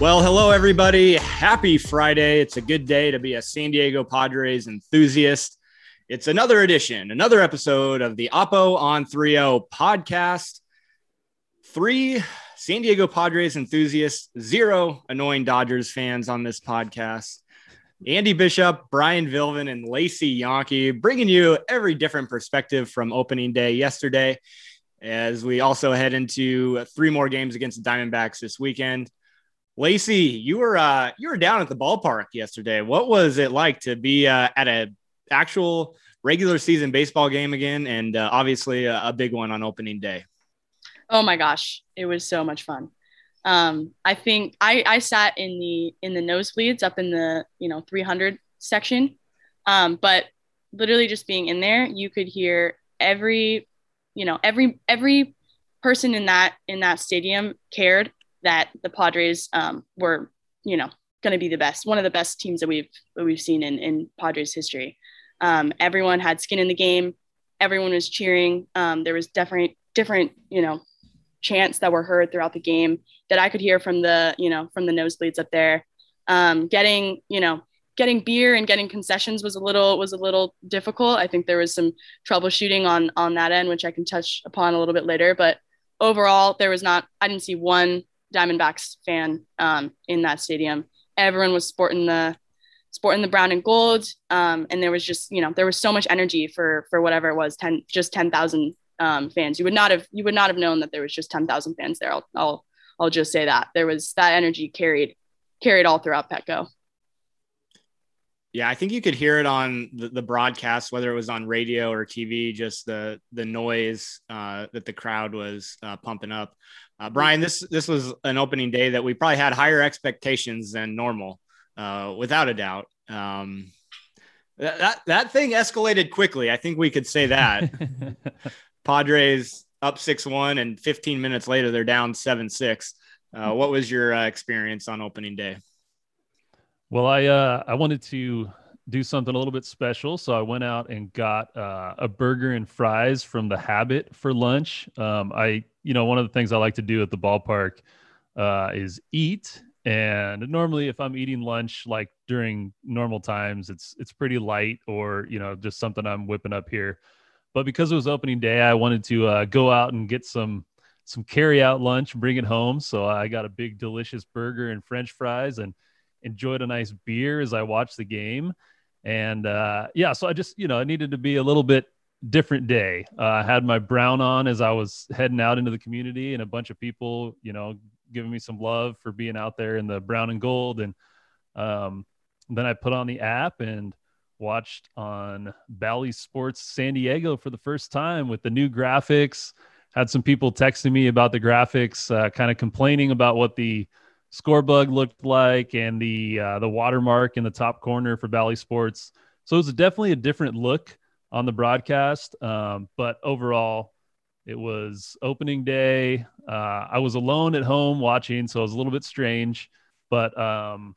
Well, hello, everybody. Happy Friday. It's a good day to be a San Diego Padres enthusiast. It's another edition, another episode of the Oppo on 3 podcast. Three San Diego Padres enthusiasts, zero annoying Dodgers fans on this podcast. Andy Bishop, Brian Vilvin, and Lacey Yonke bringing you every different perspective from opening day yesterday as we also head into three more games against the Diamondbacks this weekend. Lacey, you were uh, you were down at the ballpark yesterday. What was it like to be uh, at a actual regular season baseball game again, and uh, obviously a, a, big one on opening day? Oh my gosh, it was so much fun. Um, I think I, I sat in the in the nosebleeds up in the you know 300 section, um, but literally just being in there, you could hear every you know every every person in that in that stadium cared that the Padres um, were, you know, going to be the best, one of the best teams that we've that we've seen in in Padres history. Um, everyone had skin in the game. Everyone was cheering. Um, there was different different you know chants that were heard throughout the game that I could hear from the you know from the nosebleeds up there. Um, getting you know getting beer and getting concessions was a little was a little difficult. I think there was some troubleshooting on on that end, which I can touch upon a little bit later. But overall, there was not. I didn't see one Diamondbacks fan um, in that stadium. Everyone was sporting the sporting the brown and gold, um, and there was just you know there was so much energy for for whatever it was ten just ten thousand um, fans. You would not have you would not have known that there was just ten thousand fans there. I'll, I'll I'll just say that there was that energy carried carried all throughout Petco. Yeah, I think you could hear it on the, the, broadcast, whether it was on radio or TV, just the the noise uh, that the crowd was uh, pumping up. Uh, Brian, this this was an opening day that we probably had higher expectations than normal, uh, without a doubt. Um, that, that that thing escalated quickly. I think we could say that. Padres up six one, and 15 minutes later they're down seven six. Uh, what was your uh, experience on opening day? Well, I uh, I wanted to do something a little bit special, so I went out and got uh, a burger and fries from the Habit for lunch. Um, I, you know, one of the things I like to do at the ballpark uh, is eat. And normally, if I'm eating lunch like during normal times, it's it's pretty light or you know just something I'm whipping up here. But because it was opening day, I wanted to uh, go out and get some some carry out lunch, bring it home. So I got a big delicious burger and French fries and enjoyed a nice beer as I watched the game. And uh, yeah, so I just, you know, it needed to be a little bit different day. Uh, I had my brown on as I was heading out into the community, and a bunch of people, you know, giving me some love for being out there in the brown and gold. And um, then I put on the app and watched on Bally Sports San Diego for the first time with the new graphics. Had some people texting me about the graphics, uh, kind of complaining about what the Scorebug looked like and the uh, the watermark in the top corner for Bally Sports. So it was definitely a different look on the broadcast. Um, but overall, it was opening day. Uh, I was alone at home watching, so it was a little bit strange. But um,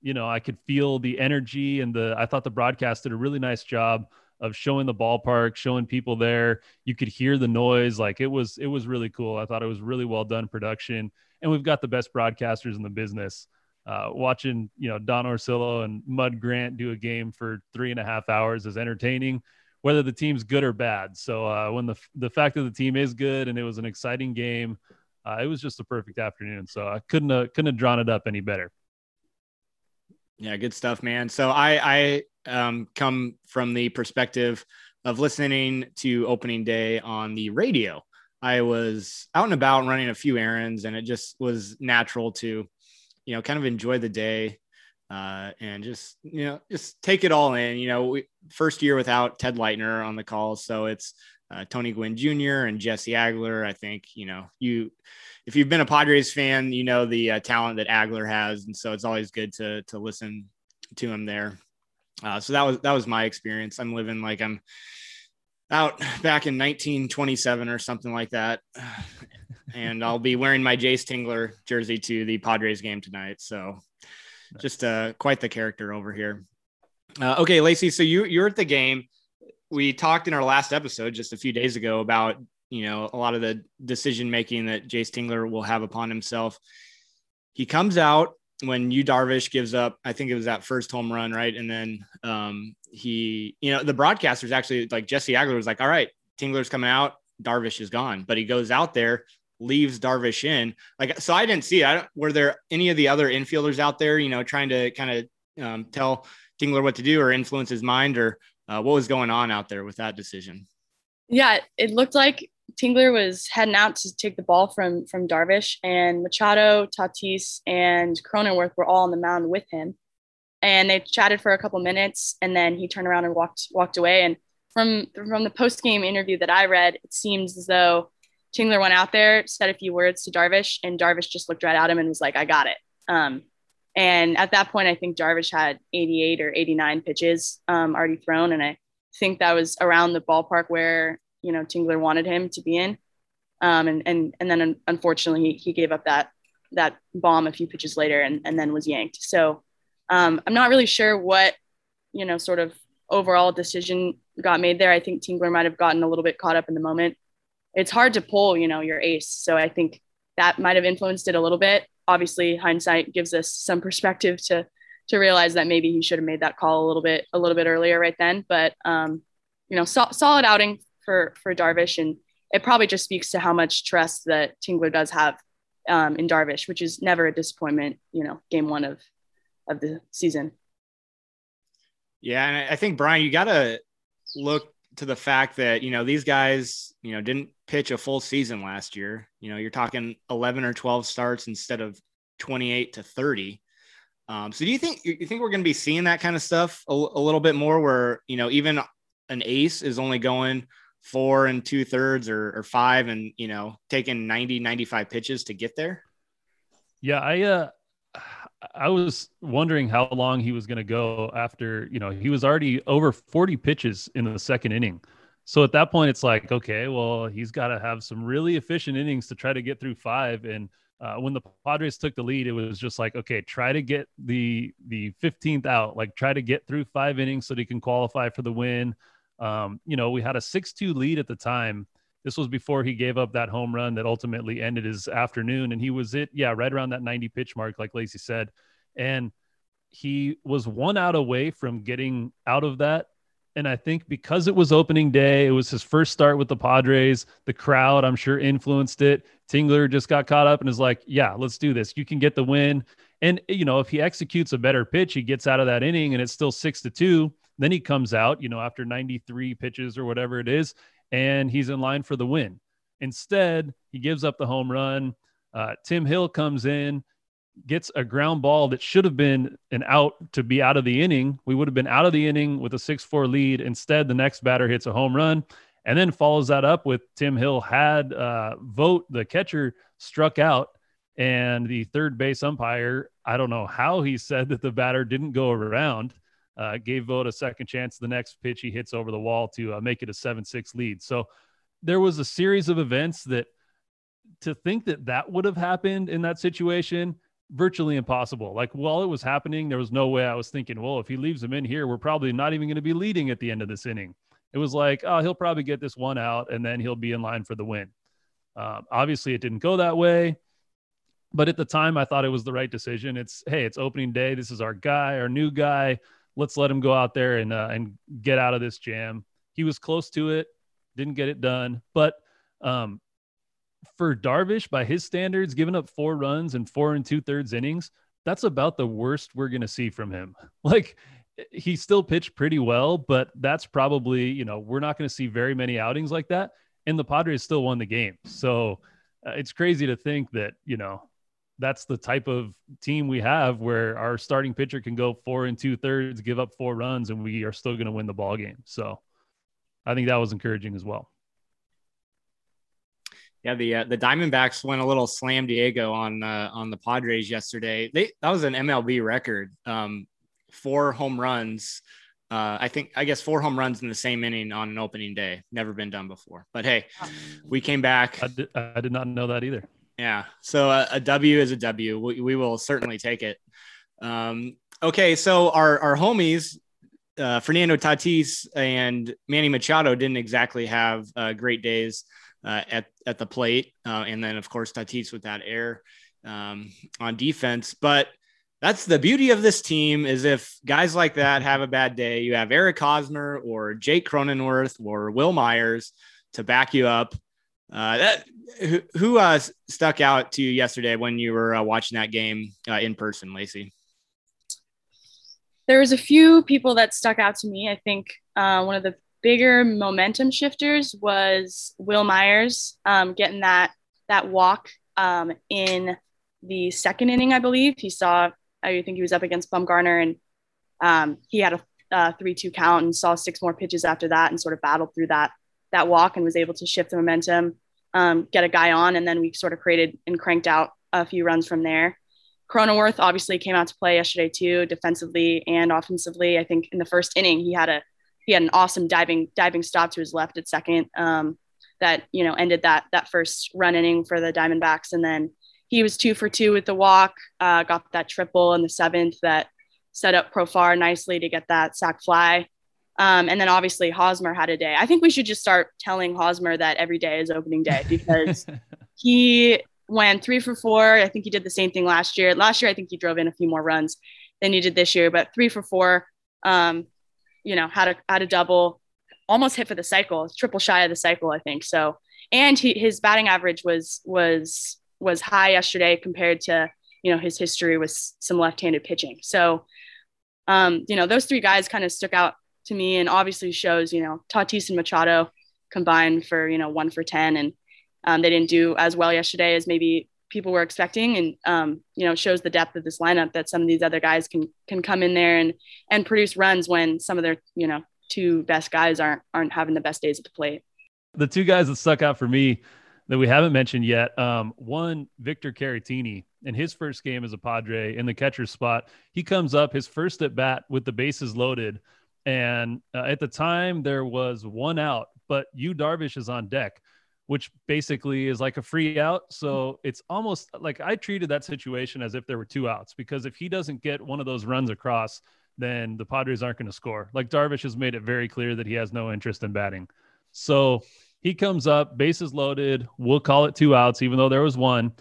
you know, I could feel the energy and the. I thought the broadcast did a really nice job of showing the ballpark, showing people there. You could hear the noise. Like it was, it was really cool. I thought it was really well done production and we've got the best broadcasters in the business. Uh, watching you know Don Orsillo and Mud Grant do a game for three and a half hours is entertaining, whether the team's good or bad. So uh, when the the fact that the team is good and it was an exciting game, uh, it was just a perfect afternoon. So I couldn't have, couldn't have drawn it up any better. Yeah, good stuff, man. So I I um, come from the perspective of listening to opening day on the radio I was out and about running a few errands, and it just was natural to, you know, kind of enjoy the day uh, and just you know just take it all in. You know, we, first year without Ted Leitner on the call, so it's uh, Tony Gwynn Jr. and Jesse Agler. I think you know you if you've been a Padres fan, you know the uh, talent that Agler has, and so it's always good to to listen to him there. Uh, so that was that was my experience. I'm living like I'm out back in 1927 or something like that, and I'll be wearing my Jayce Tingler jersey to the Padres game tonight. So just uh, quite the character over here. Uh, okay, Lacey. So you you're at the game. We talked in our last episode just a few days ago about you know a lot of the decision making that Jayce Tingler will have upon himself. He comes out when Yu Darvish gives up. I think it was that first home run, right? And then um, he, you know, the broadcasters actually like Jesse Agler was like, "All right, Tingler's coming out. Darvish is gone," but he goes out there leaves Darvish in. Like, so I didn't see. I don't, were there any of the other infielders out there, you know, trying to kind of um, tell Tingler what to do or influence his mind or uh, what was going on out there with that decision? Yeah, it looked like Tingler was heading out to take the ball from from Darvish, and Machado, Tatis, and Cronenworth were all on the mound with him, and they chatted for a couple minutes, and then he turned around and walked walked away. And from from the post game interview that I read, it seems as though Tingler went out there, said a few words to Darvish, and Darvish just looked right at him and was like, I got it. Um, and at that point, I think Darvish had 88 or 89 pitches um, already thrown. And I think that was around the ballpark where, you know, Tingler wanted him to be in. Um, and, and, and then unfortunately he, he gave up that, that bomb a few pitches later and, and then was yanked. So um, I'm not really sure what, you know, sort of overall decision got made there. I think Tingler might have gotten a little bit caught up in the moment it's hard to pull, you know, your ace. So I think that might have influenced it a little bit. Obviously, hindsight gives us some perspective to to realize that maybe he should have made that call a little bit a little bit earlier right then. But um, you know, so, solid outing for for Darvish, and it probably just speaks to how much trust that Tingler does have um, in Darvish, which is never a disappointment. You know, game one of of the season. Yeah, and I think Brian, you got to look to the fact that you know these guys you know didn't pitch a full season last year you know you're talking 11 or 12 starts instead of 28 to 30 um, so do you think you think we're going to be seeing that kind of stuff a, a, little bit more where you know even an ace is only going four and two thirds or, or five and you know taking 90 95 pitches to get there yeah i uh I was wondering how long he was going to go after, you know, he was already over 40 pitches in the second inning. So at that point, it's like, okay, well, he's got to have some really efficient innings to try to get through five. And uh, when the Padres took the lead, it was just like, okay, try to get the the 15th out, like try to get through five innings so that he can qualify for the win. Um, you know, we had a 6-2 lead at the time this was before he gave up that home run that ultimately ended his afternoon. And he was it, yeah, right around that 90 pitch mark, like Lacey said. And he was one out away from getting out of that. And I think because it was opening day, it was his first start with the Padres. The crowd, I'm sure, influenced it. Tingler just got caught up and is like, yeah, let's do this. You can get the win. And, you know, if he executes a better pitch, he gets out of that inning and it's still six to two. Then he comes out, you know, after 93 pitches or whatever it is, and he's in line for the win. Instead, he gives up the home run. Uh, Tim Hill comes in, gets a ground ball that should have been an out to be out of the inning. We would have been out of the inning with a 6 4 lead. Instead, the next batter hits a home run and then follows that up with Tim Hill had uh, Vogt, the catcher, struck out. And the third base umpire, I don't know how he said that the batter didn't go around uh, gave Vogt a second chance. The next pitch he hits over the wall to uh, make it a 7 6 lead. So there was a series of events that to think that that would have happened in that situation, virtually impossible. Like while it was happening, there was no way I was thinking, well, if he leaves him in here, we're probably not even going to be leading at the end of this inning. It was like, oh, he'll probably get this one out and then he'll be in line for the win. Uh, obviously, it didn't go that way. But at the time, I thought it was the right decision. It's, hey, it's opening day. This is our guy, our new guy let's let him go out there and uh, and get out of this jam. He was close to it, didn't get it done, but um, for Darvish, by his standards, giving up four runs and four and two thirds innings, that's about the worst we're going to see from him. Like he still pitched pretty well, but that's probably, you know, we're not going to see very many outings like that. and the Padres still won the game. So uh, it's crazy to think that, you know, that's the type of team we have where our starting pitcher can go four and two thirds, give up four runs, and we are still going to win the ball game. So I think that was encouraging as well. Yeah, the uh, the Diamondbacks went a little slam Diego on uh, on the Padres yesterday. They that was an MLB record. Um, four home runs. Uh, I think I guess four home runs in the same inning on an opening day. Never been done before. But hey, we came back. I did, I did not know that either. Yeah. So a, a W is a W. We, we will certainly take it. Um, okay. So our, our homies, uh, Fernando Tatis and Manny Machado didn't exactly have uh, great days uh, at, at the plate. Uh, and then, of course, Tatis with that air um, on defense. But that's the beauty of this team is if guys like that have a bad day, you have Eric Hosmer or Jake Cronenworth or Wil Myers to back you up. Uh, that who, who uh, stuck out to you yesterday when you were uh, watching that game uh, in person, Lacey? There was a few people that stuck out to me. I think uh, one of the bigger momentum shifters was Wil Myers um, getting that that walk um, in the second inning, I believe. He saw, I think he was up against Bumgarner, and um, he had a three-two count and saw six more pitches after that, and sort of battled through that that walk and was able to shift the momentum, um, get a guy on, and then we sort of created and cranked out a few runs from there. Cronenworth obviously came out to play yesterday too, defensively and offensively. I think in the first inning he had a he had an awesome diving diving stop to his left at second um, that you know ended that that first run inning for the Diamondbacks, and then he was two for two with the walk, uh, got that triple in the seventh that set up Profar nicely to get that sac fly. Um, and then obviously Hosmer had a day. I think we should just start telling Hosmer that every day is opening day because he went three for four. I think he did the same thing last year. Last year, I think he drove in a few more runs than he did this year, but three for four. Um, you know, had a had a double, almost hit for the cycle, triple shy of the cycle, I think. So, and he, his batting average was was was high yesterday compared to you know his history with some left-handed pitching. So, um, you know, those three guys kind of stuck out to me and obviously shows, you know, Tatis and Machado combined for, you know, one for 10. And um, they didn't do as well yesterday as maybe people were expecting. And, um, you know, shows the depth of this lineup that some of these other guys can, can come in there and, and produce runs when some of their, you know, two best guys aren't, aren't having the best days at the plate. The two guys that stuck out for me that we haven't mentioned yet. Um, one, Victor Caratini, in his first game as a Padre in the catcher spot, he comes up his first at bat with the bases loaded and uh, at the time, there was one out, but Yu Darvish is on deck, which basically is like a free out. So it's almost like I treated that situation as if there were two outs because if he doesn't get one of those runs across, then the Padres aren't going to score. Like Darvish has made it very clear that he has no interest in batting. So he comes up, bases loaded. We'll call it two outs, even though there was one.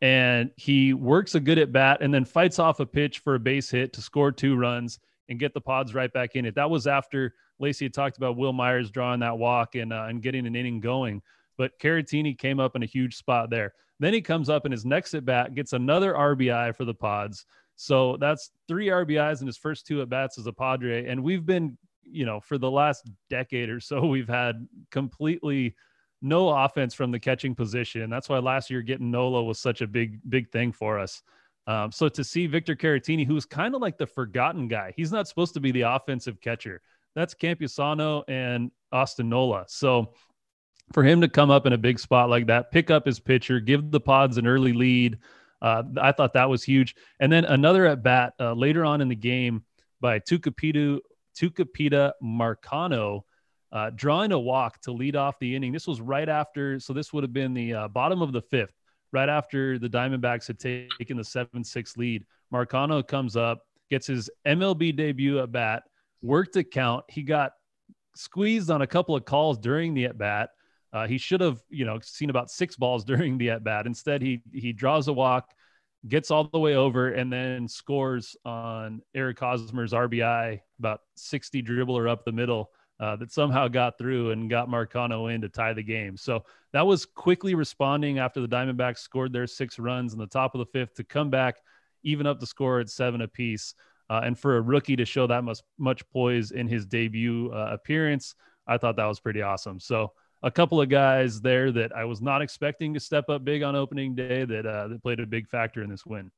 And he works a good at bat and then fights off a pitch for a base hit to score two runs and get the pods right back in it. That was after Lacey had talked about Wil Myers drawing that walk and, uh, and getting an inning going. But Caratini came up in a huge spot there. Then he comes up in his next at bat, gets another RBI for the pods. So that's three RBIs in his first two at bats as a Padre. And we've been, you know, for the last decade or so, we've had completely no offense from the catching position. That's why last year getting Nola was such a big, big thing for us. Um, so to see Victor Caratini, who's kind of like the forgotten guy, he's not supposed to be the offensive catcher. That's Campusano and Austin Nola. So for him to come up in a big spot like that, pick up his pitcher, give the pods an early lead, uh, I thought that was huge. And then another at bat uh, later on in the game by Tucupita, Tucupita Marcano, uh, drawing a walk to lead off the inning. This was right after, so this would have been the uh, bottom of the fifth right after the Diamondbacks had taken the 7 6 lead. Marcano comes up, gets his MLB debut at bat, worked a count. He got squeezed on a couple of calls during the at bat. Uh, he should have, you know, seen about six balls during the at bat. Instead, he he draws a walk, gets all the way over, and then scores on Eric Hosmer's RBI, about 60 dribbler up the middle uh, that somehow got through and got Marcano in to tie the game. So that was quickly responding after the Diamondbacks scored their six runs in the top of the fifth to come back, even up the score at seven apiece. Uh, and for a rookie to show that much much poise in his debut uh, appearance, I thought that was pretty awesome. So a couple of guys there that I was not expecting to step up big on opening day that uh, that played a big factor in this win.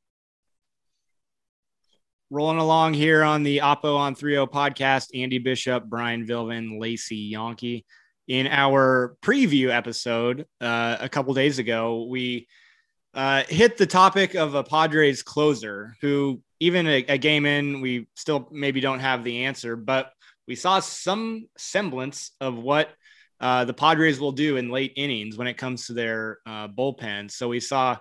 Rolling along here on the Oppo on 3.0 podcast, Andy Bishop, Brian Vilvin, Lacey Yonke. In our preview episode uh, a couple days ago, we uh, hit the topic of a Padres closer who, even a, a game in, we still maybe don't have the answer, but we saw some semblance of what uh, the Padres will do in late innings when it comes to their uh, bullpen. So we saw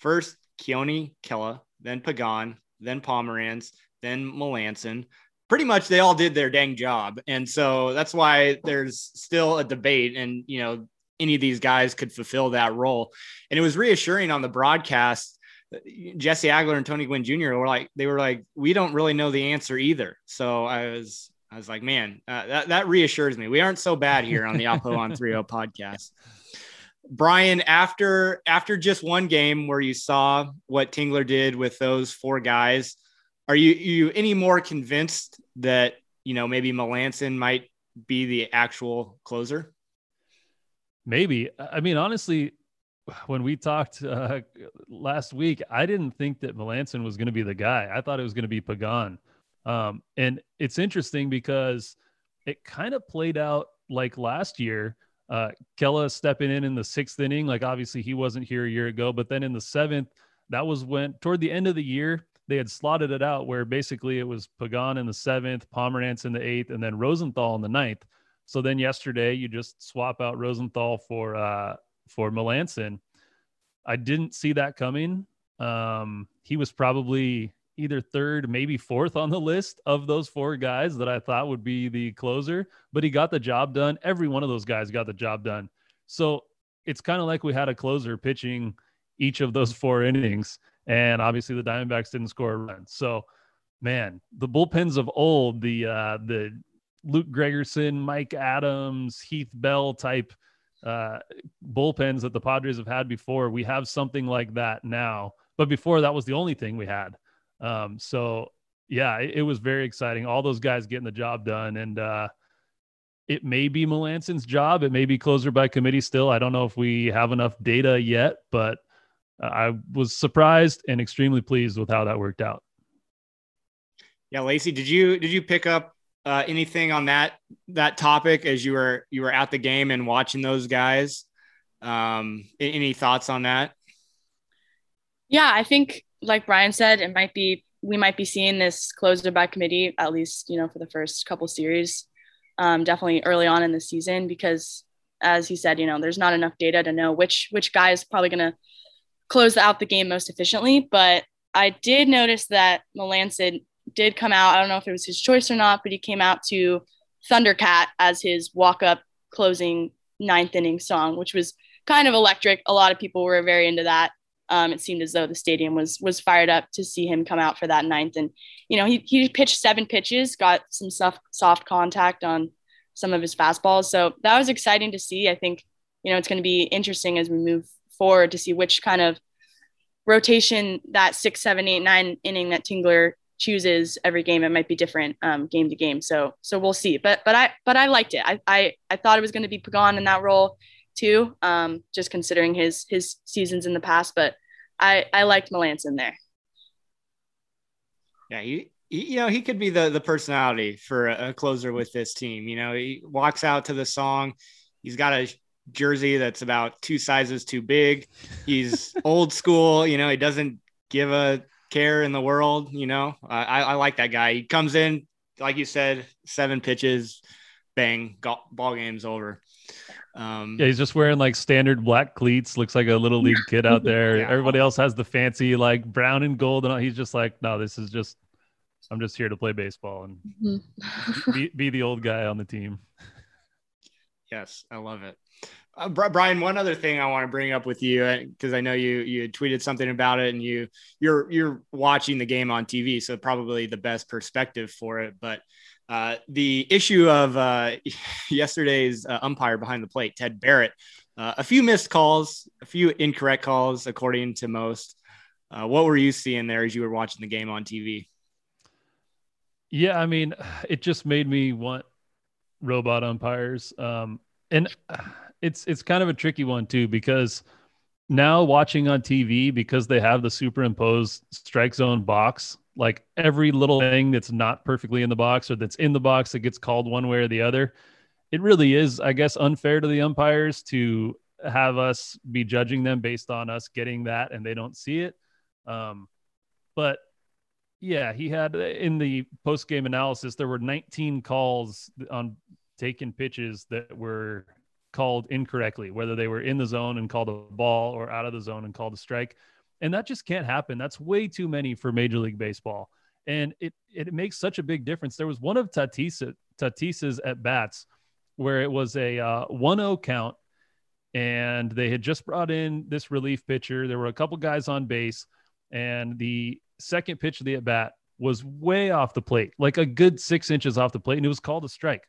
first Keone Kela, then Pagan, then Pomeranz, then Melancon. Pretty much they all did their dang job. And so that's why there's still a debate. And, you know, any of these guys could fulfill that role. And it was reassuring on the broadcast. Jesse Agler and Tony Gwynn Jr. were like, they were like, we don't really know the answer either. So I was, I was like, man, uh, that, that reassures me. We aren't so bad here on the Oppo on 3.0 podcast. Brian, after after just one game where you saw what Tingler did with those four guys, are you you any more convinced that you know maybe Melancon might be the actual closer? Maybe. I mean, honestly, when we talked uh, last week, I didn't think that Melancon was going to be the guy. I thought it was going to be Pagan. Um, and it's interesting because it kind of played out like last year uh, Kela stepping in in the sixth inning, like obviously he wasn't here a year ago, but then in the seventh, that was when toward the end of the year they had slotted it out where basically it was Pagan in the seventh, Pomeranz in the eighth, and then Rosenthal in the ninth. So then yesterday you just swap out Rosenthal for uh, for Melancon. I didn't see that coming. Um, he was probably either third, maybe fourth on the list of those four guys that I thought would be the closer, but he got the job done. Every one of those guys got the job done. So it's kind of like we had a closer pitching each of those four innings. And obviously the Diamondbacks didn't score a run. So man, the bullpens of old, the uh the Luke Gregerson, Mike Adams, Heath Bell type uh bullpens that the Padres have had before. We have something like that now. But before that was the only thing we had. Um, so yeah, it, it, was very exciting. All those guys getting the job done, and uh, it may be Melancon's job. It may be closer by committee still. I don't know if we have enough data yet, but I was surprised and extremely pleased with how that worked out. Yeah, Lacey, did you did you pick up uh, anything on that that topic as you were you were at the game and watching those guys? Um, any thoughts on that? Yeah, I think like Brian said, it might be we might be seeing this closer by committee at least you know for the first couple series, um, definitely early on in the season because as he said, you know there's not enough data to know which which guy is probably going to close out the game most efficiently. But I did notice that Melancon did come out. I don't know if it was his choice or not, but he came out to Thundercat as his walk up closing ninth inning song, which was kind of electric. A lot of people were very into that um, it seemed as though the stadium was was fired up to see him come out for that ninth. And you know, he he pitched seven pitches, got some soft soft contact on some of his fastballs. So that was exciting to see. I think you know it's going to be interesting as we move forward to see which kind of rotation that six, seven, eight, nine inning that Tingler chooses every game. It might be different um, game to game. So so we'll see. But but I but I liked it. I I, I thought it was going to be Pagan in that role too, um, just considering his his seasons in the past. But I I liked Melancon there. Yeah, he, he, you know he could be the the personality for a, a closer with this team. You know, he walks out to the song. He's got a jersey that's about two sizes too big. He's old school. You know, he doesn't give a care in the world. You know, I, I like that guy. He comes in, like you said, seven pitches, bang, ball game's over. Um, yeah, he's just wearing like standard black cleats. Looks like a little league kid out there. yeah. Everybody else has the fancy like brown and gold, and all. he's just like, no, this is just. I'm just here to play baseball and mm-hmm. be, be the old guy on the team. Yes, I love it. Uh, Brian, one other thing I want to bring up with you because uh, I know you you tweeted something about it, and you you're you're watching the game on TV, so probably the best perspective for it. But uh, the issue of uh, yesterday's uh, umpire behind the plate, Ted Barrett, uh, a few missed calls, a few incorrect calls, according to most. Uh, what were you seeing there as you were watching the game on TV? Yeah, I mean, it just made me want robot umpires. Um, and it's it's kind of a tricky one too because now watching on TV because they have the superimposed strike zone box, like every little thing that's not perfectly in the box or that's in the box that gets called one way or the other, it really is, I guess, unfair to the umpires to have us be judging them based on us getting that and they don't see it. Um, but yeah, he had in the post game analysis, there were 19 calls on taken pitches that were called incorrectly, whether they were in the zone and called a ball or out of the zone and called a strike. And that just can't happen. That's way too many for Major League Baseball. And it, it makes such a big difference. There was one of Tatis, Tatis's at bats where it was a uh, 1-0 count and they had just brought in this relief pitcher. There were a couple guys on base and the second pitch of the at bat was way off the plate, like a good six inches off the plate, and it was called a strike.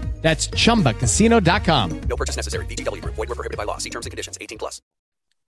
That's chumbacasino.com. No purchase necessary. VGW Group. Void were prohibited by law. See terms and conditions. 18 plus.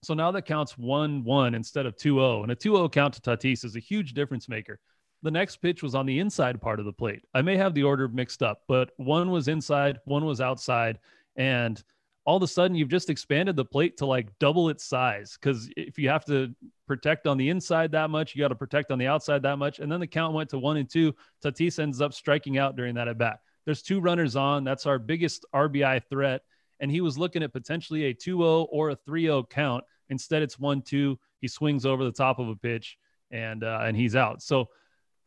So now that counts 1 1 instead of 2 0. And a 2 0 count to Tatis is a huge difference maker. The next pitch was on the inside part of the plate. I may have the order mixed up, but one was inside, one was outside. And all of a sudden, you've just expanded the plate to like double its size. Because if you have to protect on the inside that much, you got to protect on the outside that much. And then the count went to one and two. Tatis ends up striking out during that at bat. There's two runners on. That's our biggest RBI threat. And he was looking at potentially a 2 0 or a 3 0 count. Instead, it's 1 2. He swings over the top of a pitch and, uh, and he's out. So,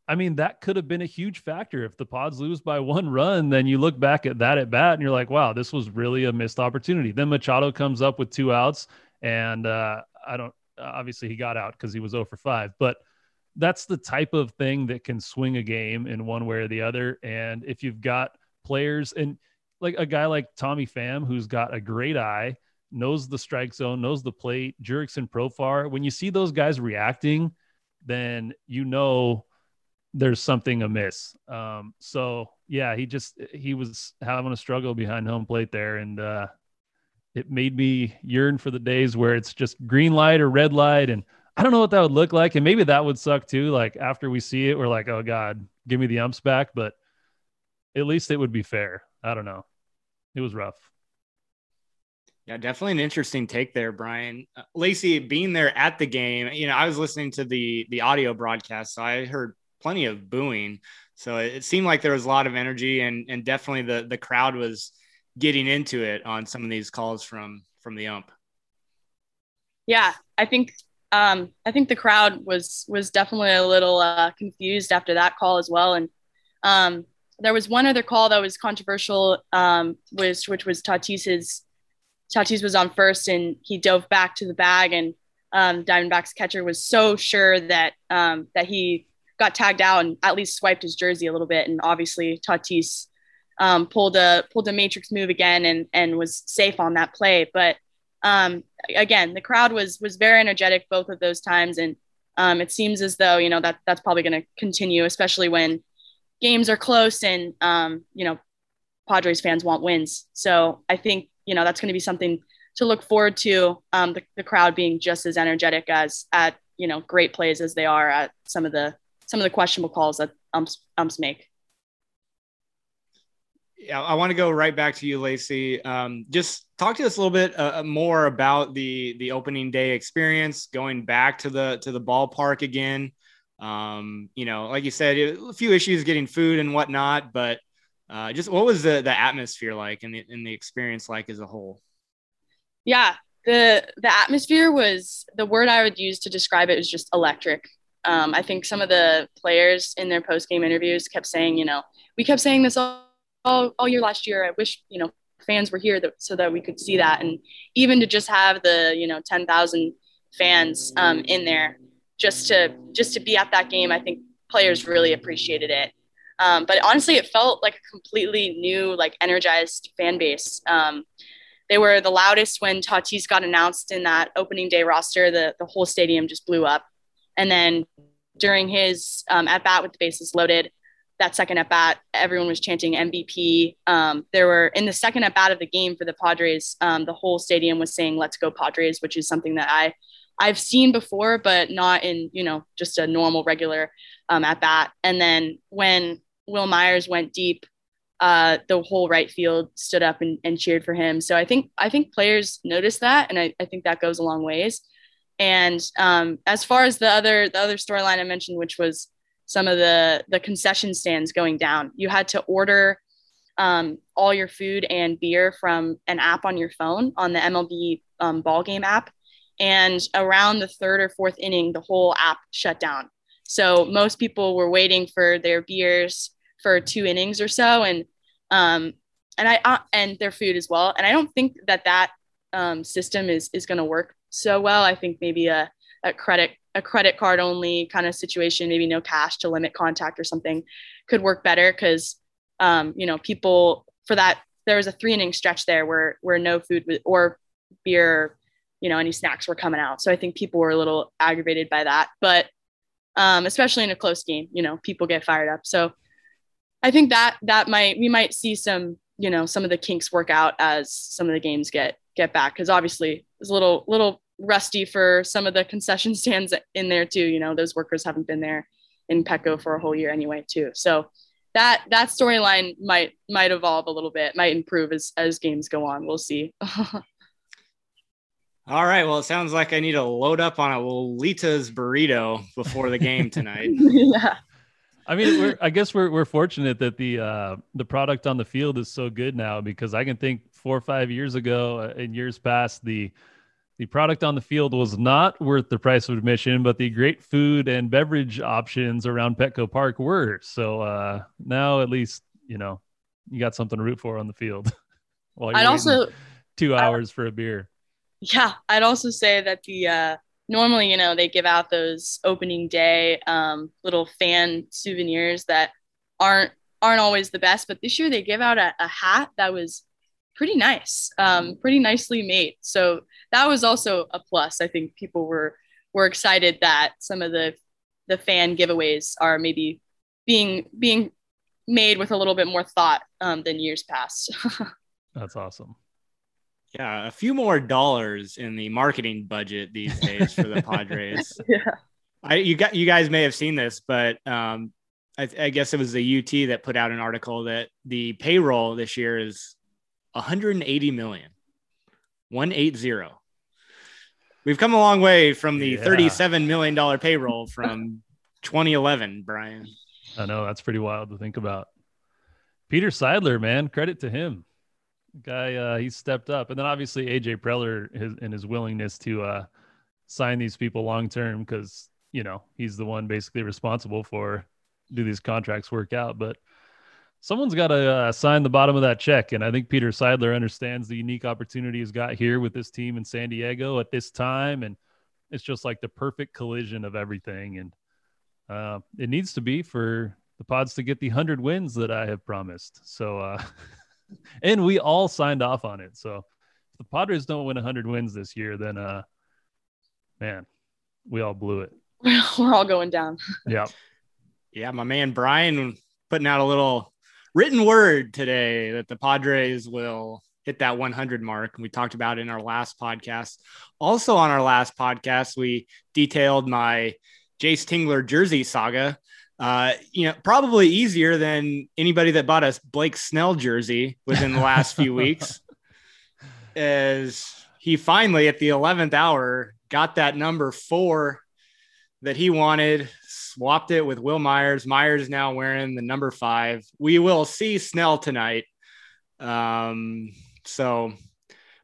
I mean, that could have been a huge factor. If the pods lose by one run, then you look back at that at bat and you're like, wow, this was really a missed opportunity. Then Machado comes up with two outs. And uh, I don't, obviously, he got out because he was 0 for 5. But that's the type of thing that can swing a game in one way or the other. And if you've got players and like a guy like Tommy Pham, who's got a great eye, knows the strike zone, knows the plate, Jurickson Profar, when you see those guys reacting, then you know there's something amiss. Um, so yeah, he just he was having a struggle behind home plate there, and uh, it made me yearn for the days where it's just green light or red light, and I don't know what that would look like. And maybe that would suck too. Like after we see it, we're like, oh God, give me the umps back. But at least it would be fair. I don't know. It was rough. Yeah, definitely an interesting take there, Brian. Uh, Lacey, being there at the game, you know, I was listening to the the audio broadcast, so I heard plenty of booing. So it, it seemed like there was a lot of energy, and and definitely the the crowd was getting into it on some of these calls from from the ump. Yeah, I think um, I think the crowd was was definitely a little uh, confused after that call as well. And um, there was one other call that was controversial, um, which which was Tatis's. Tatis was on first, and he dove back to the bag, and um, Diamondbacks catcher was so sure that um, that he got tagged out and at least swiped his jersey a little bit. And obviously, Tatis um, pulled a pulled a matrix move again and and was safe on that play, but um, again, the crowd was was very energetic both of those times, and um, it seems as though you know that that's probably going to continue, especially when games are close and um, you know Padres fans want wins. So I think you know that's going to be something to look forward to. Um, the, the crowd being just as energetic as at you know great plays as they are at some of the some of the questionable calls that umps umps make yeah, I want to go right back to you, Lacey. Um, just talk to us a little bit uh, uh, more about the the opening day experience, going back to the to the ballpark again. Um, you know, like you said, a few issues getting food and whatnot, but uh, just what was the the atmosphere like and the and the experience like as a whole? Yeah, the the atmosphere was the word I would use to describe it was just electric. Um, I think some of the players in their post game interviews kept saying, you know, we kept saying this all, all, all year last year. I wish, you know, fans were here that, so that we could see that. And even to just have the, you know, 10,000 fans um, in there just to, just to be at that game, I think players really appreciated it. Um, but honestly, it felt like a completely new, like energized fan base. Um, they were the loudest when Tatis got announced in that opening day roster. The, the whole stadium just blew up. And then during his um, at bat with the bases loaded, that second at bat, everyone was chanting MVP. Um, there were in the second at bat of the game for the Padres, um, the whole stadium was saying "Let's go Padres," which is something that I I've seen before, but not in you know just a normal regular um, at bat. And then when Wil Myers went deep, uh, the whole right field stood up and, and, cheered for him. So I think I think players noticed that, and I, I think that goes a long ways. And um, as far as the other the other storyline I mentioned, which was some of the the concession stands going down, you had to order um, all your food and beer from an app on your phone on the MLB um, ball game app. And around the third or fourth inning, the whole app shut down. So most people were waiting for their beers for two innings or so, and um, and I uh, and their food as well. And I don't think that that um, system is is going to work so well. I think maybe a, a credit a credit card only kind of situation, maybe no cash to limit contact or something, could work better because um, you know people for that there was a three inning stretch there where where no food or beer you know any snacks were coming out. So i think people were a little aggravated by that. But um, especially in a close game you know people get fired up. So i think that that might we might see some you know some of the kinks work out as some of the games get get back because obviously it's a little little rusty for some of the concession stands in there too you know those workers haven't been there in petco for a whole year anyway too so that that storyline might might evolve a little bit might improve as as games go on we'll see All right. Well, it sounds like I need to load up on a Lolita's burrito before the game tonight. yeah. I mean, we're, I guess we're, we're fortunate that the uh, the product on the field is so good now because I can think four or five years ago, uh, in years past, the the product on the field was not worth the price of admission, but the great food and beverage options around Petco Park were. So uh, now, at least you know you got something to root for on the field. While you're I'd also two hours I, for a beer yeah, I'd also say that the uh, normally, you know, they give out those opening day um, little fan souvenirs that aren't aren't always the best, but this year they give out a, a hat that was pretty nice, um, pretty nicely made. So that was also a plus. I think people were were excited that some of the the fan giveaways are maybe being being made with a little bit more thought um, than years past. That's awesome. Yeah, a few more dollars in the marketing budget these days for the Padres. yeah. I you got you guys may have seen this, but um, I, I, guess it was the UT that put out an article that the payroll this year is 180 million. 180. We've come a long way from the yeah. 37 million dollar payroll from 2011, Brian. I know that's pretty wild to think about. Peter Seidler, man, credit to him guy uh, he stepped up and then obviously aj preller his, and his willingness to uh, sign these people long term because you know he's the one basically responsible for do these contracts work out but someone's got to uh, sign the bottom of that check and i think peter seidler understands the unique opportunity he's got here with this team in san diego at this time and it's just like the perfect collision of everything and uh, it needs to be for the pods to get the 100 wins that i have promised so uh, and we all signed off on it. So if the Padres don't win 100 wins this year, then uh, man, we all blew it. We're all going down. yeah. Yeah, my man Brian putting out a little written word today that the Padres will hit that 100 mark. We talked about in our last podcast. Also, on our last podcast, we detailed my Jayce Tingler jersey saga uh, you know, probably easier than anybody that bought a Blake Snell jersey within the last few weeks. As he finally, at the 11th hour, got that number four that he wanted, swapped it with Wil Myers. Myers now wearing the number five. We will see Snell tonight. Um, so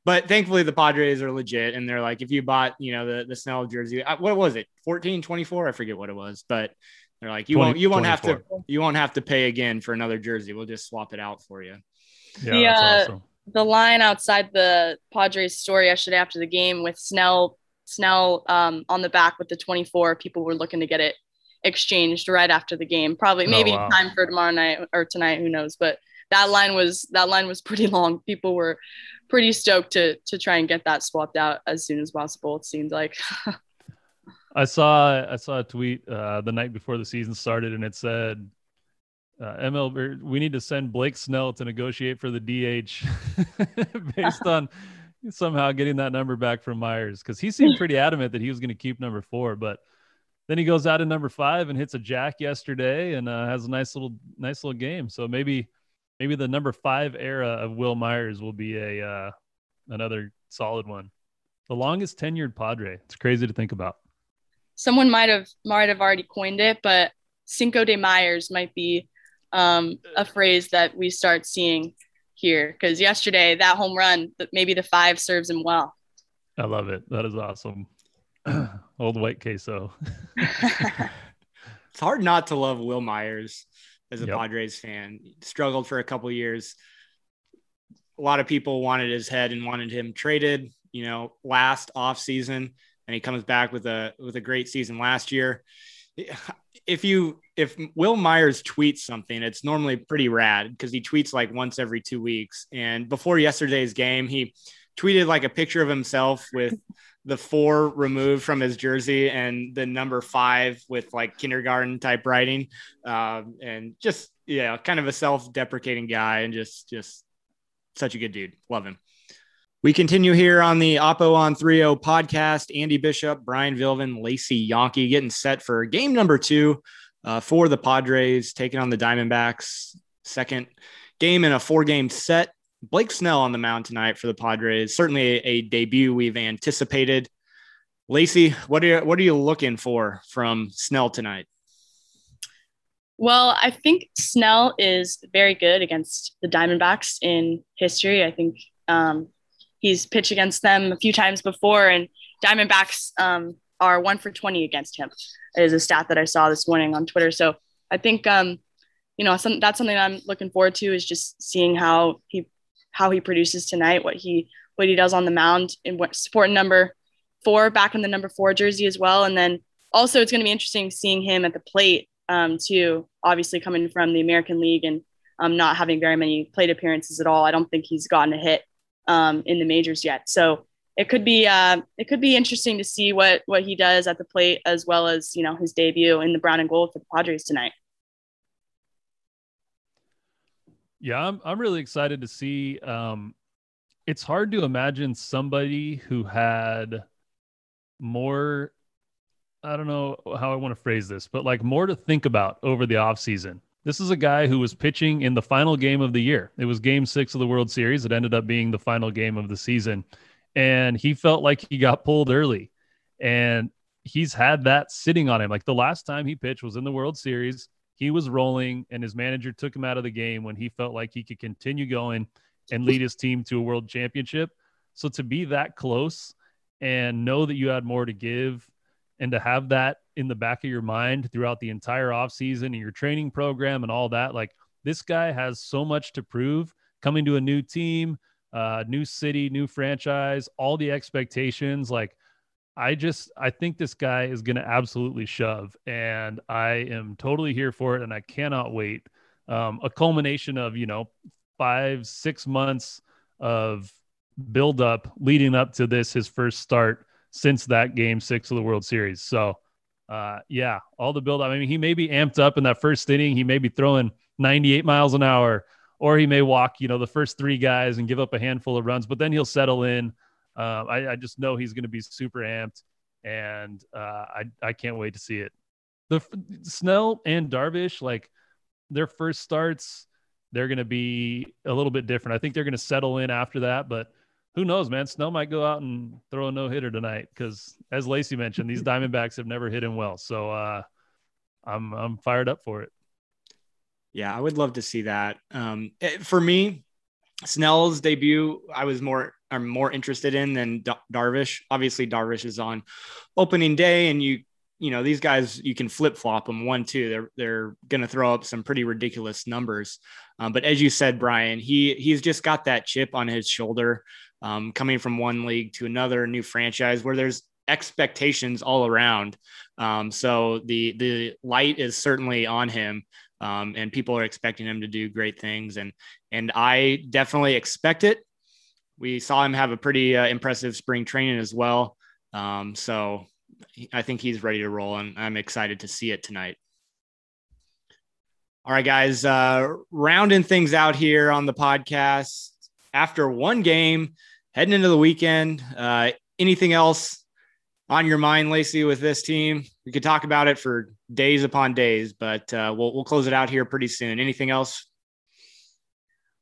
but thankfully the Padres are legit and they're like, if you bought, you know, the, the Snell jersey, uh, what was it? 14, 24? I forget what it was, but they're like, you 20, won't, you won't have to, you won't have to pay again for another jersey. We'll just swap it out for you. Yeah, the, uh, awesome. the line outside the Padres store yesterday after the game with Snell Snell um, on the back with the 24. People were looking to get it exchanged right after the game. Probably Oh, maybe wow. time for tomorrow night or tonight. Who knows? But that line was that line was pretty long. People were pretty stoked to to try and get that swapped out as soon as possible. It seemed like. I saw I saw a tweet uh, the night before the season started, and it said, uh, "ML, we need to send Blake Snell to negotiate for the DH based on somehow getting that number back from Myers because he seemed pretty adamant that he was going to keep number four, but then he goes out in number five and hits a jack yesterday and uh, has a nice little nice little game. So maybe maybe the number five era of Wil Myers will be a uh, another solid one. The longest tenured Padre. It's crazy to think about. someone might have might have already coined it, but Cinco de Myers might be um, a phrase that we start seeing here because yesterday that home run, maybe the five serves him well. I love it. That is awesome. Old white queso. It's hard not to love Wil Myers as a Yep. Padres fan. Struggled for a couple years. A lot of people wanted his head and wanted him traded, you know, last off season, and he comes back with a with a great season last year. If you if Wil Myers tweets something, it's normally pretty rad because he tweets like once every two weeks. And before yesterday's game, he tweeted like a picture of himself with the four removed from his jersey and the number five with like kindergarten type writing. Um, and just yeah kind of a self-deprecating guy and just just such a good dude. Love him. We continue here on the oppo on 3-0 podcast. Andy bishop brian vilvin lacey yonke getting set for game number two uh, for the padres taking on the diamondbacks. Second game in a four game set Blake Snell on the mound tonight for the Padres. Certainly a, a debut we've anticipated. Lacey, what are you, what are you looking for from Snell tonight? Well, I think Snell is very good against the Diamondbacks in history. I think um, he's pitched against them a few times before, and Diamondbacks um, are one for 20 against him. is a stat that I saw this morning on Twitter. So I think, um, you know, some, that's something I'm looking forward to is just seeing how he how he produces tonight, what he what he does on the mound, and what supporting number four back in the number four jersey as well, and then also it's going to be interesting seeing him at the plate um, too. Obviously, coming from the American League and um, not having very many plate appearances at all, I don't think he's gotten a hit um, in the majors yet. So it could be uh, it could be interesting to see what what he does at the plate as well as you know his debut in the brown and gold for the Padres tonight. Yeah, I'm I'm really excited to see. Um, it's hard to imagine somebody who had more. I don't know how I want to phrase this, but like more to think about over the offseason. This is a guy who was pitching in the final game of the year. It was game six of the World Series. It ended up being the final game of the season. And he felt like he got pulled early. And he's had that sitting on him. Like the last time he pitched was in the World Series he was rolling and his manager took him out of the game when he felt like he could continue going and lead his team to a world championship. So to be that close and know that you had more to give and to have that in the back of your mind throughout the entire offseason and your training program and all that, like this guy has so much to prove coming to a new team, uh, new city, new franchise, all the expectations. Like I just I think this guy is going to absolutely shove, and I am totally here for it, and I cannot wait. Um, a culmination of you know five six months of build up leading up to this his first start since that game six of the World Series. So uh, yeah, all the build up. I mean, he may be amped up in that first inning. He may be throwing 98 miles an hour, or he may walk you know the first three guys and give up a handful of runs, but then he'll settle in. Um, I, I, just know he's going to be super amped, and uh, I I can't wait to see it. The Snell and Darvish, like their first starts, they're going to be a little bit different. I think they're going to settle in after that, but who knows, man? Snell might go out and throw a no hitter tonight because, as Lacey mentioned, these Diamondbacks have never hit him well. So uh, I'm I'm fired up for it. Yeah, I would love to see that. Um, for me, Snell's debut, I was more I'm more interested in than Darvish. Obviously, Darvish is on opening day, and you you know these guys you can flip flop them one two. They're they're going to throw up some pretty ridiculous numbers. Um, but as you said, Brian, he he's just got that chip on his shoulder, um, coming from one league to another new franchise where there's expectations all around. Um, so the the light is certainly on him. Um, and people are expecting him to do great things, and and I definitely expect it we saw him have a pretty uh, impressive spring training as well. Um, so I think he's ready to roll, and I'm excited to see it tonight. All right, guys, uh, rounding things out here on the podcast after one game, heading into the weekend. Uh, anything else on your mind, Lacey, with this team? We could talk about it for days upon days, but uh, we'll we'll close it out here pretty soon. Anything else?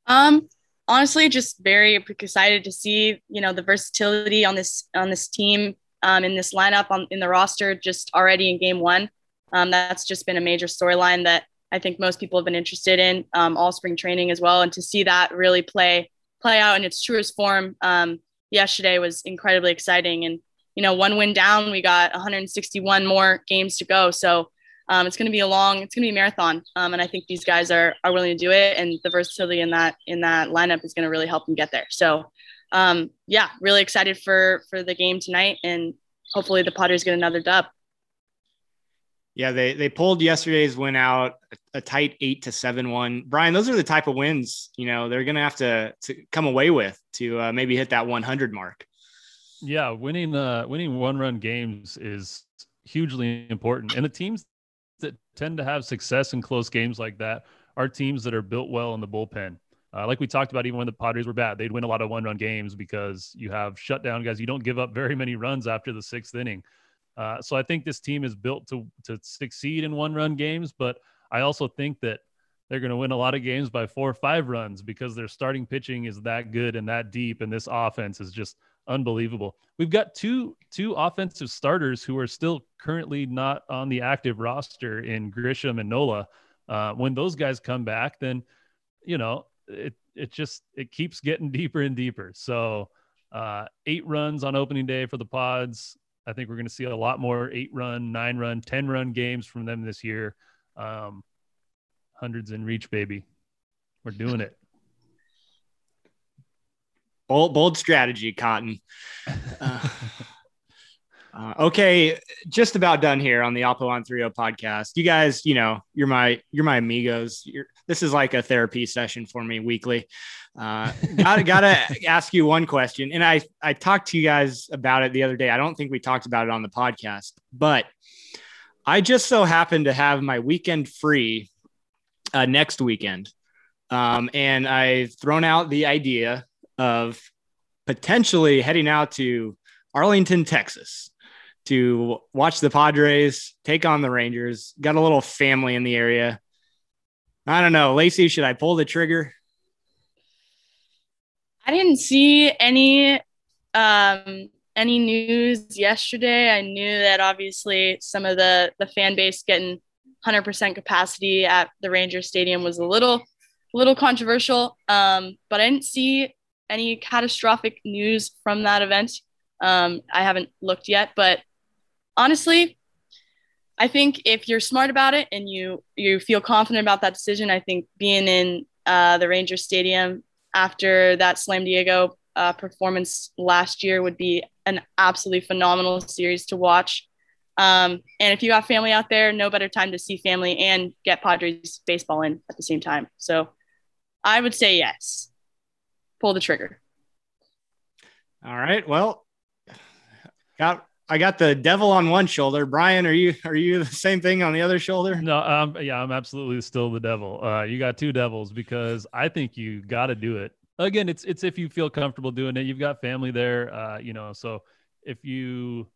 Um, honestly just very excited to see you know the versatility on this on this team um, in this lineup on in the roster just already in game one. Um, that's just been a major storyline that i think most people have been interested in um, all spring training as well. And to see that really play play out in its truest form um, yesterday was incredibly exciting. And you know one win down we got 161 more games to go. So um, it's going to be a long, it's going to be a marathon, um, and I think these guys are are willing to do it, and the versatility in that in that lineup is going to really help them get there. So, um, yeah, really excited for for the game tonight, and hopefully the Potters get another dub. Yeah, they they pulled yesterday's win out a, a tight eight to seven one. Brian, those are the type of wins you know they're going to have to to come away with to uh, maybe hit that 100 mark. Yeah, winning uh winning one run games is hugely important, and the teams that tend to have success in close games like that are teams that are built well in the bullpen. Uh, like we talked about, even when the Padres were bad, they'd win a lot of one run games because you have shutdown guys. You don't give up very many runs after the sixth inning. Uh, so I think this team is built to, to succeed in one run games, but I also think that they're going to win a lot of games by four or five runs because their starting pitching is that good and that deep. And this offense is just unbelievable. We've got two two offensive starters who are still currently not on the active roster in Grisham and Nola. Uh, when those guys come back, then you know it it just it keeps getting deeper and deeper. So uh, eight runs on opening day for the Pods. I think we're going to see a lot more eight run, nine run, ten run games from them this year. Um, hundreds in reach, baby. We're doing it. Bold, bold strategy, Cotton. Uh, uh, okay, just about done here on the Oppo on 30 podcast. You guys, you know, you're my you're my amigos. You're, this is like a therapy session for me weekly. Uh, gotta gotta ask you one question, and I I talked to you guys about it the other day. I don't think we talked about it on the podcast, but I just so happen to have my weekend free uh, next weekend, um, and I've thrown out the idea of potentially heading out to Arlington, Texas to watch the Padres take on the Rangers. Got a little family in the area. I don't know. Lacey, should I pull the trigger? I didn't see any um any news yesterday. I knew that obviously some of the the fan base getting 100% capacity at the Ranger Stadium was a little a little controversial. Um, but I didn't see any catastrophic news from that event. Um, I haven't looked yet, but honestly, I think if you're smart about it and you you feel confident about that decision, I think being in uh, the Ranger Stadium after that Slam Diego uh, performance last year would be an absolutely phenomenal series to watch. Um, and if you got family out there, no better time to see family and get Padres baseball in at the same time. So I would say yes pull the trigger. All right. Well, got I got the devil on one shoulder. Brian, are you are you the same thing on the other shoulder? No, um, yeah, I'm absolutely still the devil. Uh, you got two devils because I think you got to do it. Again, it's it's if you feel comfortable doing it. You've got family there, uh, you know. So if you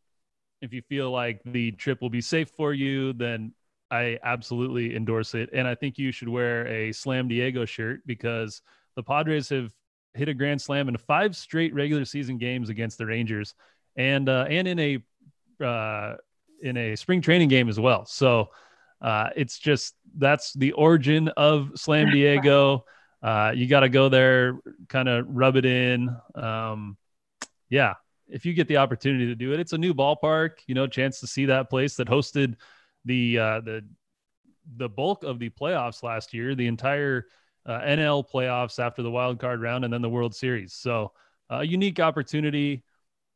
if you feel like the trip will be safe for you, then I absolutely endorse it. And I think you should wear a Slam Diego shirt because the Padres have hit a grand slam in five straight regular season games against the Rangers, and uh, and in a uh, in a spring training game as well. So uh, it's just that's the origin of Slam Diego. Uh, you got to go there, kind of rub it in. Um, yeah, if you get the opportunity to do it, it's a new ballpark. You know, chance to see that place that hosted the uh, the the bulk of the playoffs last year, the entire uh, NL playoffs after the wild card round, and then the World Series. So a uh, unique opportunity.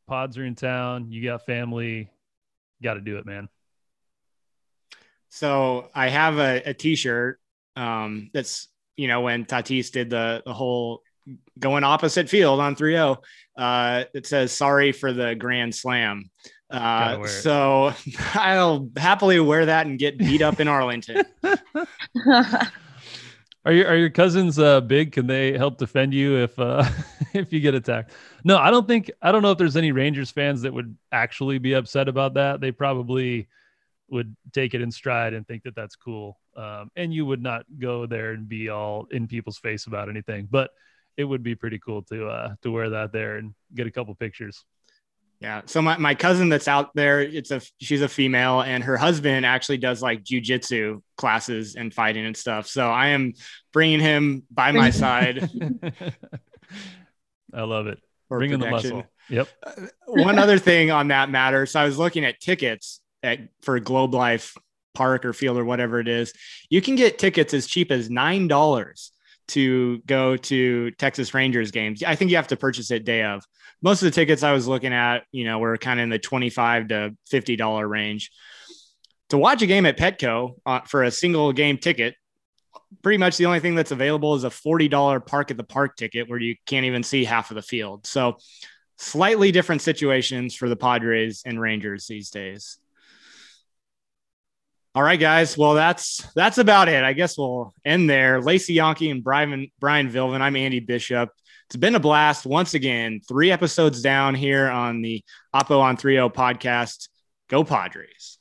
Pods are in town. You got family. Got to do it, man. So I have a a T-shirt um, that's you know when Tatis did the the whole going opposite field on 3-0 uh, it says sorry for the grand slam uh, so i'll happily wear that and get beat up in arlington are your are your cousins uh, big? Can they help defend you if uh, if you get attacked? No i don't think i don't know if there's any rangers fans that would actually be upset about that. They probably would take it in stride and think that that's cool. Um, and you would not go there and be all in people's face about anything but it would be pretty cool to uh to wear that there and get a couple pictures. Yeah. So my, my cousin that's out there, it's a she's a female, and her husband actually does like jujitsu classes and fighting and stuff. So I am bringing him by my side. I love it. Bringing the muscle. Yep. Uh, one other thing on that matter. So I was looking at tickets at for Globe Life Park or Field or whatever it is. You can get tickets as cheap as nine dollars to go to Texas Rangers games. I think you have to purchase it day of. Most of the tickets I was looking at, you know, were kind of in the 25 to $50 range. To watch a game at Petco uh, for a single game ticket, pretty much the only thing that's available is a $40 park at the park ticket where you can't even see half of the field. So, slightly different situations for the Padres and Rangers these days. All right, guys. Well, that's that's about it. I guess we'll end there. Lacey Yonke and Brian Brian Vilvin. I'm Andy Bishop. It's been a blast once again. Three episodes down here on the Oppo on 30 podcast. Go Padres.